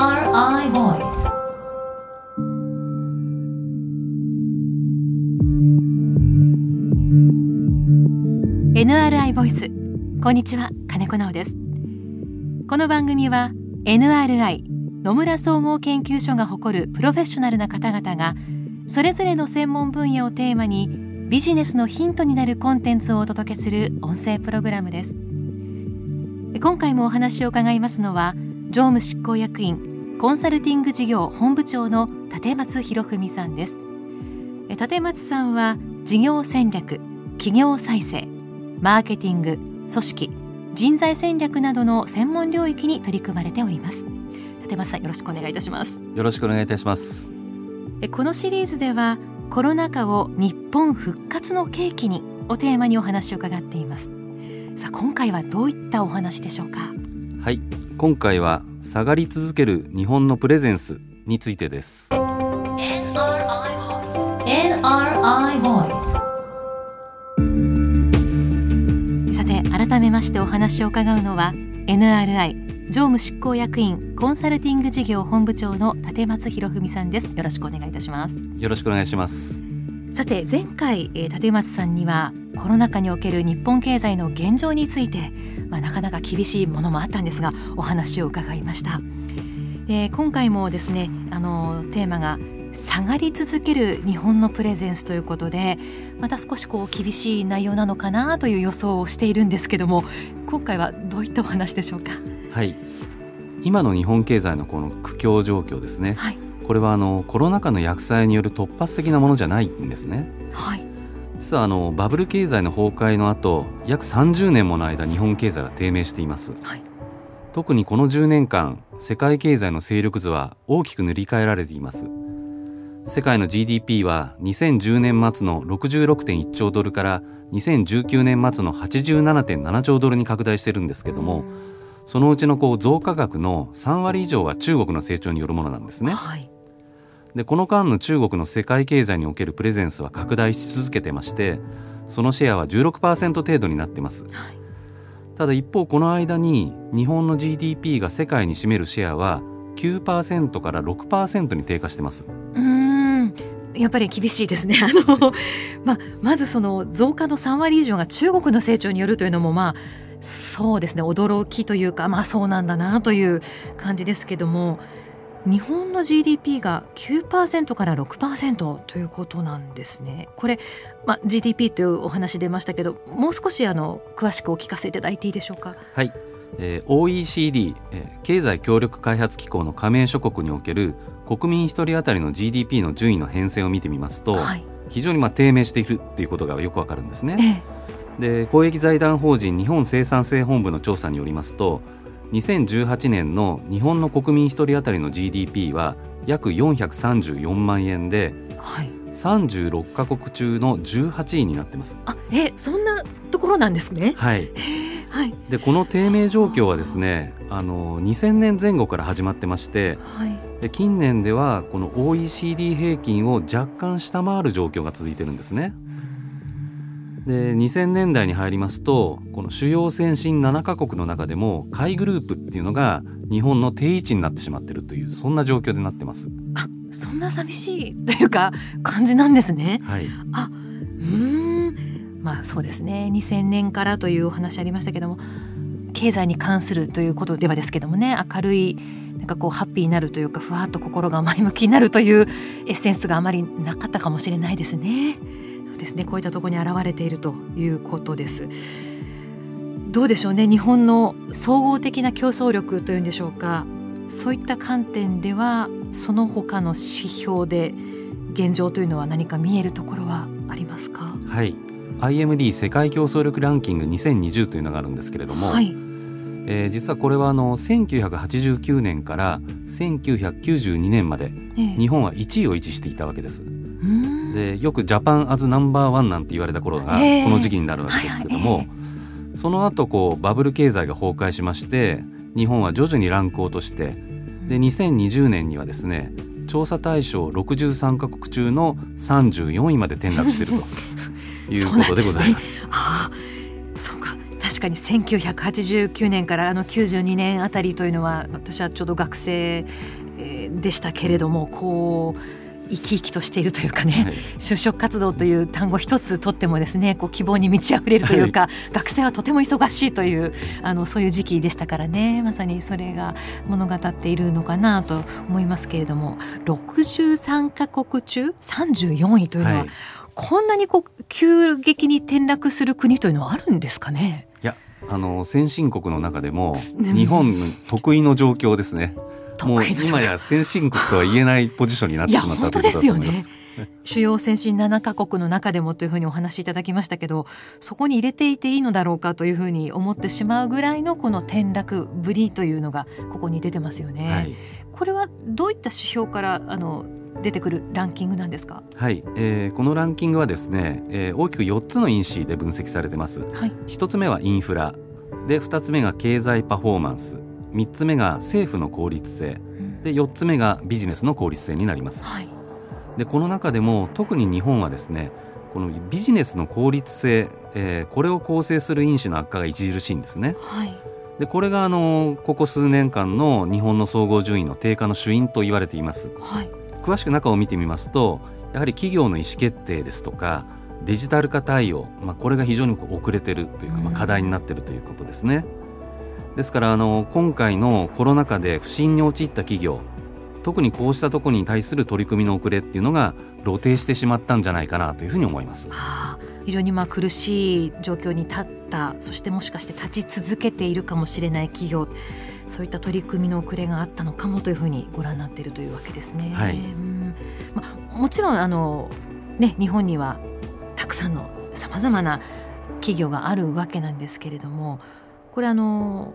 NRI Voice. NRI ボイスこんにちは金子直です。この番組は NRI 野村総合研究所が誇るプロフェッショナルな方々がそれぞれの専門分野をテーマにビジネスのヒントになるコンテンツをお届けする音声プログラムです。今回もお話を伺いますのは常務執行役員コンサルティング事業本部長の立松博文さんです。立松さんは事業戦略企業再生マーケティング組織人材戦略などの専門領域に取り組まれております。立松さんよろしくお願いいたします。よろしくお願いいたします。このシリーズではコロナ禍を日本復活の契機にをテーマにお話を伺っています。さあ今回はどういったお話でしょうか？はい今回は下がり続ける日本のプレゼンスについてです。NRI Voice NRI Voice さて改めましてお話を伺うのは NRI 常務執行役員コンサルティング事業本部長の立松博文さんです。よろしくお願いいたします。よろしくお願いします。さて前回、えー、立松さんにはコロナ禍における日本経済の現状について、まあ、なかなか厳しいものもあったんですがお話を伺いました。で今回もですねあのテーマが下がり続ける日本のプレゼンスということでまた少しこう厳しい内容なのかなという予想をしているんですけども今回はどういったお話でしょうか？はい今の日本経済のこの苦境状況ですね、はい、これはあのコロナ禍の厄災による突発的なものじゃないんですね。はい、実はあのバブル経済の崩壊の後約30年もの間日本経済は低迷しています、はい、特にこの10年間世界経済の勢力図は大きく塗り替えられています。世界の GDP は2010年末の66.1兆ドルから2019年末の87.7兆ドルに拡大してるんですけどもそのうちのこう増加額の3割以上は中国の成長によるものなんですね、はいでこの間の中国の世界経済におけるプレゼンスは拡大し続けてましてそのシェアは16%程度になってます、はい、ただ一方この間に日本の GDP が世界に占めるシェアは9%から6%に低下してます。うん。やっぱり厳しいですね。あの、まあ、まずその増加の3割以上が中国の成長によるというのもまあそうですね。驚きというかまあそうなんだなという感じですけども日本の GDP が9%から6%ということなんですね。これ、まあ、GDP というお話出ましたけどもう少しあの詳しくお聞かせいただいていいでしょうか？はい、えー、OECD、えー、経済協力開発機構の加盟諸国における国民一人当たりの GDP の順位の変遷を見てみますと、はい、非常にまあ低迷しているということがよくわかるんですね。ええ、で公益財団法人日本生産性本部の調査によりますと2018年の日本の国民1人当たりの GDP は約434万円で、はい、36か国中の18位になってます。あえそんなところなんですね？はい、はい、でこの低迷状況はですねあの2000年前後から始まってまして、はい、で近年ではこの OECD 平均を若干下回る状況が続いてるんですね。で2000年代に入りますとこの主要先進7カ国の中でも下位グループっていうのが日本の定位置になってしまっているというそんな状況でなってます。あそんな寂しいというか感じなんですね。はい、あうんまあそうですね2000年からというお話ありましたけども経済に関するということではですけどもね明るいなんかこうハッピーになるというかふわっと心が前向きになるというエッセンスがあまりなかったかもしれないですね。ですね。こういったところに現れているということです。どうでしょうね。日本の総合的な競争力というんでしょうか。そういった観点ではその他の指標で現状というのは何か見えるところはありますか？はい。IMD 世界競争力ランキング2020というのがあるんですけれども、はい、えー、実はこれはあの1989年から1992年まで日本は1位を維持していたわけです。でよくジャパンアズナンバーワンなんて言われた頃がこの時期になるわけですけども、その後こうバブル経済が崩壊しまして日本は徐々にランクを落としてで2020年にはですね調査対象63か国中の34位まで転落しているということでございます。ああそうか。確確かに1989年からあの92年あたりというのは私はちょうど学生でしたけれどもこう生き生きとしているというかね、はい、就職活動という単語一つとってもですねこう希望に満ち溢れるというか、はい、学生はとても忙しいというあのそういう時期でしたからねまさにそれが物語っているのかなと思いますけれども63か国中34位というのは、はい、こんなにこう急激に転落する国というのはあるんですかね？いやあの先進国の中でも日本得意の状況ですね。もう今や先進国とは言えないポジションになってしまったということだと思います。主要先進7カ国の中でもというふうにお話しいただきましたけどそこに入れていていいのだろうかというふうに思ってしまうぐらいのこの転落ぶりというのがここに出てますよね。はい、これはどういった指標からあの出てくるランキングなんですか？はい、えー、このランキングはですね、えー、大きく4つの因子で分析されてます。はい、1つ目はインフラ、で2つ目が経済パフォーマンス、3つ目が政府の効率性、で4つ目がビジネスの効率性になります。はい、でこの中でも特に日本はですねこのビジネスの効率性、えー、これを構成する因子の悪化が著しいんですね。はい、でこれがあのここ数年間の日本の総合順位の低下の主因と言われています。はい、詳しく中を見てみますとやはり企業の意思決定ですとかデジタル化対応、まあ、これが非常に遅れてるというか、まあ、課題になっているということですね。ですからあの今回のコロナ禍で不振に陥った企業特にこうしたところに対する取り組みの遅れっていうのが露呈してしまったんじゃないかなというふうに思います。はあ、非常にまあ苦しい状況に立ったそしてもしかして立ち続けているかもしれない企業そういった取り組みの遅れがあったのかもというふうにご覧になっているというわけですね。はいうんまあ、もちろんあの、ね、日本にはたくさんのさまざまな企業があるわけなんですけれどもこれあの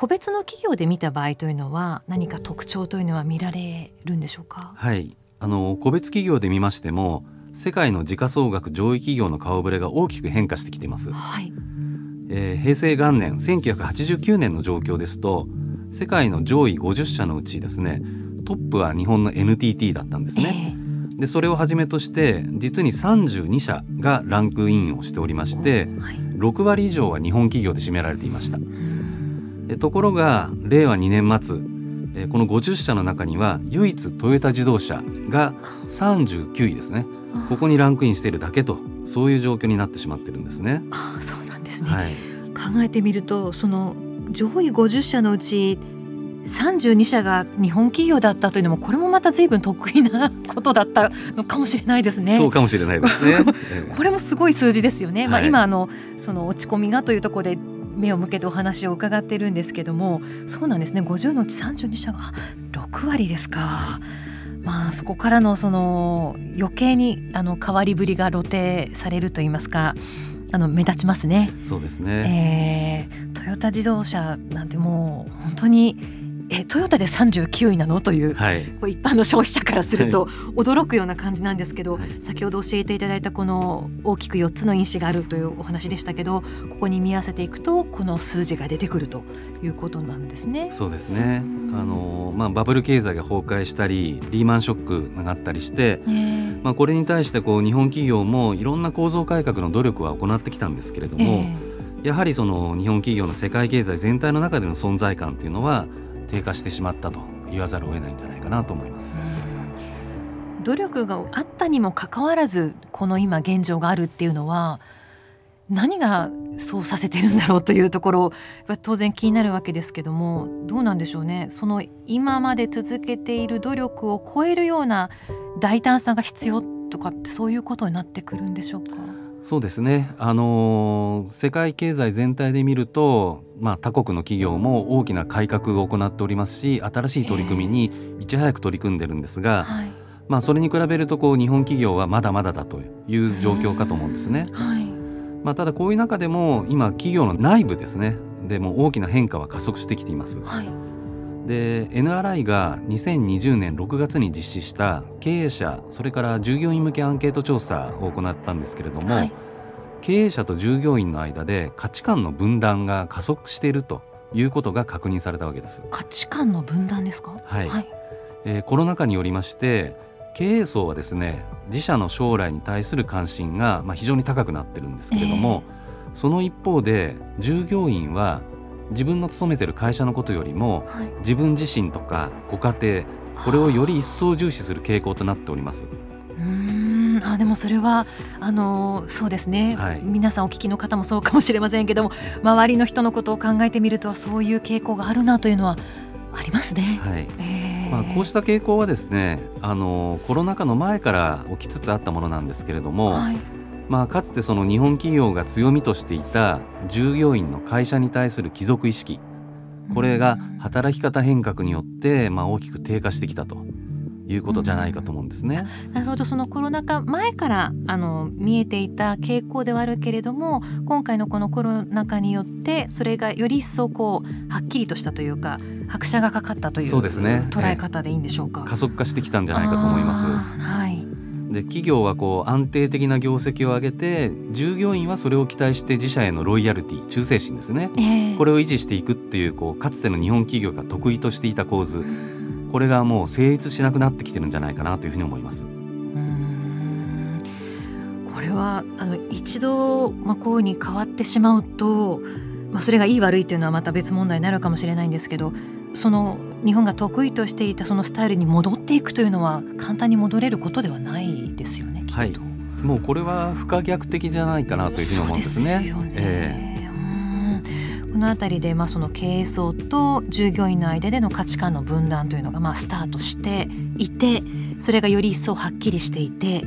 個別の企業で見た場合というのは何か特徴というのは見られるんでしょうか？はいあの個別企業で見ましても世界の時価総額上位企業の顔ぶれが大きく変化してきています。はいえー、平成元年1989年の状況ですと世界の上位50社のうちですねトップは日本の NTT だったんですね。えー、でそれをはじめとして実に32社がランクインをしておりまして、はい、6割以上は日本企業で占められていました。ところが令和2年末この50社の中には唯一トヨタ自動車が39位ですねここにランクインしているだけとそういう状況になってしまってるんですね。あそうなんですね、はい、考えてみるとその上位50社のうち32社が日本企業だったというのもこれもまた随分得意なことだったのかもしれないですね。そうかもしれないですね。これもすごい数字ですよね。はい、まあ今あのその落ち込みがというところで目を向けてお話を伺ってるんですけどもそうなんですね50のうち32社が6割ですか。まあ、そこからのその余計にあの変わりぶりが露呈されるといいますかあの目立ちますね。そうですね、えー、トヨタ自動車なんてもう本当にえトヨタで39位なの？という、はい、一般の消費者からすると驚くような感じなんですけど、はい、先ほど教えていただいたこの大きく4つの因子があるというお話でしたけどここに見合わせていくとこの数字が出てくるということなんですね。そうですね。あの、まあ、バブル経済が崩壊したりリーマンショックがあったりして、まあ、これに対してこう日本企業もいろんな構造改革の努力は行ってきたんですけれども、やはりその日本企業の世界経済全体の中での存在感というのは低下してしまったと言わざるを得ないんじゃないかなと思います。努力があったにもかかわらずこの今現状があるっていうのは何がそうさせてるんだろうというところ当然気になるわけですけどもどうなんでしょうね。その今まで続けている努力を超えるような大胆さが必要とかってそういうことになってくるんでしょうか？そうですね、あのー、世界経済全体で見ると、まあ、他国の企業も大きな改革を行っておりますし新しい取り組みにいち早く取り組んでるんですが、まあ、それに比べるとこう日本企業はまだまだだという状況かと思うんですね。はい、まあ、ただこういう中でも今企業の内部ですね。でも大きな変化は加速してきています。はいで NRI が2020年6月に実施した経営者それから従業員向けアンケート調査を行ったんですけれども、はい、経営者と従業員の間で価値観の分断が加速しているということが確認されたわけです。価値観の分断ですか？はい、はい、えー、コロナ禍によりまして経営層はですね自社の将来に対する関心がまあ非常に高くなってるんですけれども、えーその一方で従業員は自分の勤めてる会社のことよりも、はい、自分自身とかご家庭これをより一層重視する傾向となっております。うん。あでもそれはあのそうですね、はい、皆さんお聞きの方もそうかもしれませんけども周りの人のことを考えてみるとそういう傾向があるなというのはありますね。はい。えー、まあ、こうした傾向はですねあのコロナ禍の前から起きつつあったものなんですけれども、はい、まあ、かつてその日本企業が強みとしていた従業員の会社に対する帰属意識これが働き方変革によってまあ大きく低下してきたということじゃないかと思うんですね。なるほど。そのコロナ禍前からあの見えていた傾向ではあるけれども今回のこのコロナ禍によってそれがより一層こうはっきりとしたというか拍車がかかったというそうです、ね、捉え方でいいんでしょうか、加速化してきたんじゃないかと思います。はいで企業はこう安定的な業績を上げて従業員はそれを期待して自社へのロイヤルティ忠誠心ですね、えー、これを維持していくっていうこうかつての日本企業が得意としていた構図。これがもう成立しなくなってきてるんじゃないかなというふうに思います。これはあの一度、まあ、こうに変わってしまうと、まあ、それがいい悪いというのはまた別問題になるかもしれないんですけどその日本が得意としていたそのスタイルに戻っていくというのは簡単に戻れることではないですよねはい、もうこれは不可逆的じゃないかなというふうに思うんですね。すね。えー、この辺りで、まあ、その経営層と従業員の間での価値観の分断というのが、まあ、スタートしていてそれがより一層はっきりしていて、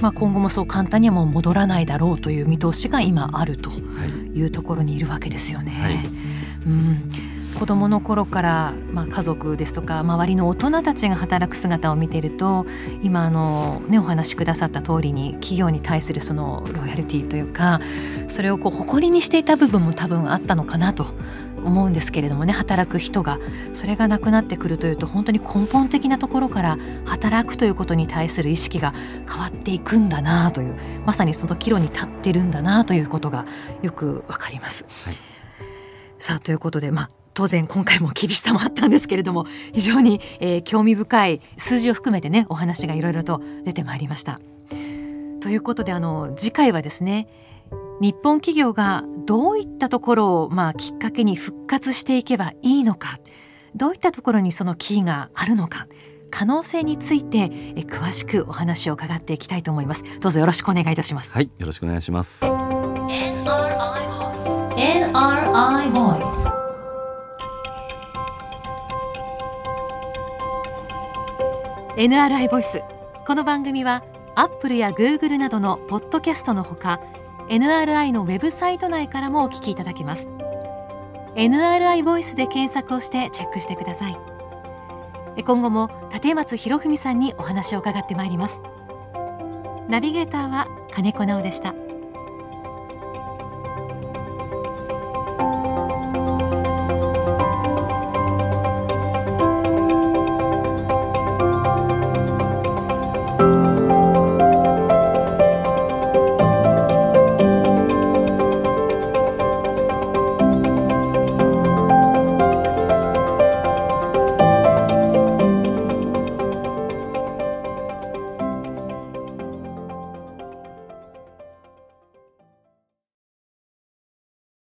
まあ、今後もそう簡単にはもう戻らないだろうという見通しが今あるというところにいるわけですよね。はい、うん子どもの頃から、まあ、家族ですとか周りの大人たちが働く姿を見ていると今あの、ね、お話しくださった通りに企業に対するそのロイヤリティというかそれをこう誇りにしていた部分も多分あったのかなと思うんですけれどもね働く人がそれがなくなってくるというと本当に根本的なところから働くということに対する意識が変わっていくんだなというまさにその岐路に立ってるんだなということがよくわかります。はいさあということで、まあ、当然今回も厳しさもあったんですけれども非常に、えー、興味深い数字を含めてねお話がいろいろと出てまいりました。ということであの次回はですね日本企業がどういったところを、まあ、きっかけに復活していけばいいのかどういったところにそのキーがあるのか可能性についてえ詳しくお話を伺っていきたいと思います。どうぞよろしくお願いいたします。はいよろしくお願いします。NRI Voice NRI Voice NRI ボイス。この番組はアップルやグーグルなどのポッドキャストのほか NRI のウェブサイト内からもお聞きいただけます。NRI ボイスで検索をしてチェックしてください。今後も立松博文さんにお話を伺ってまいります。ナビゲーターは金子直でした。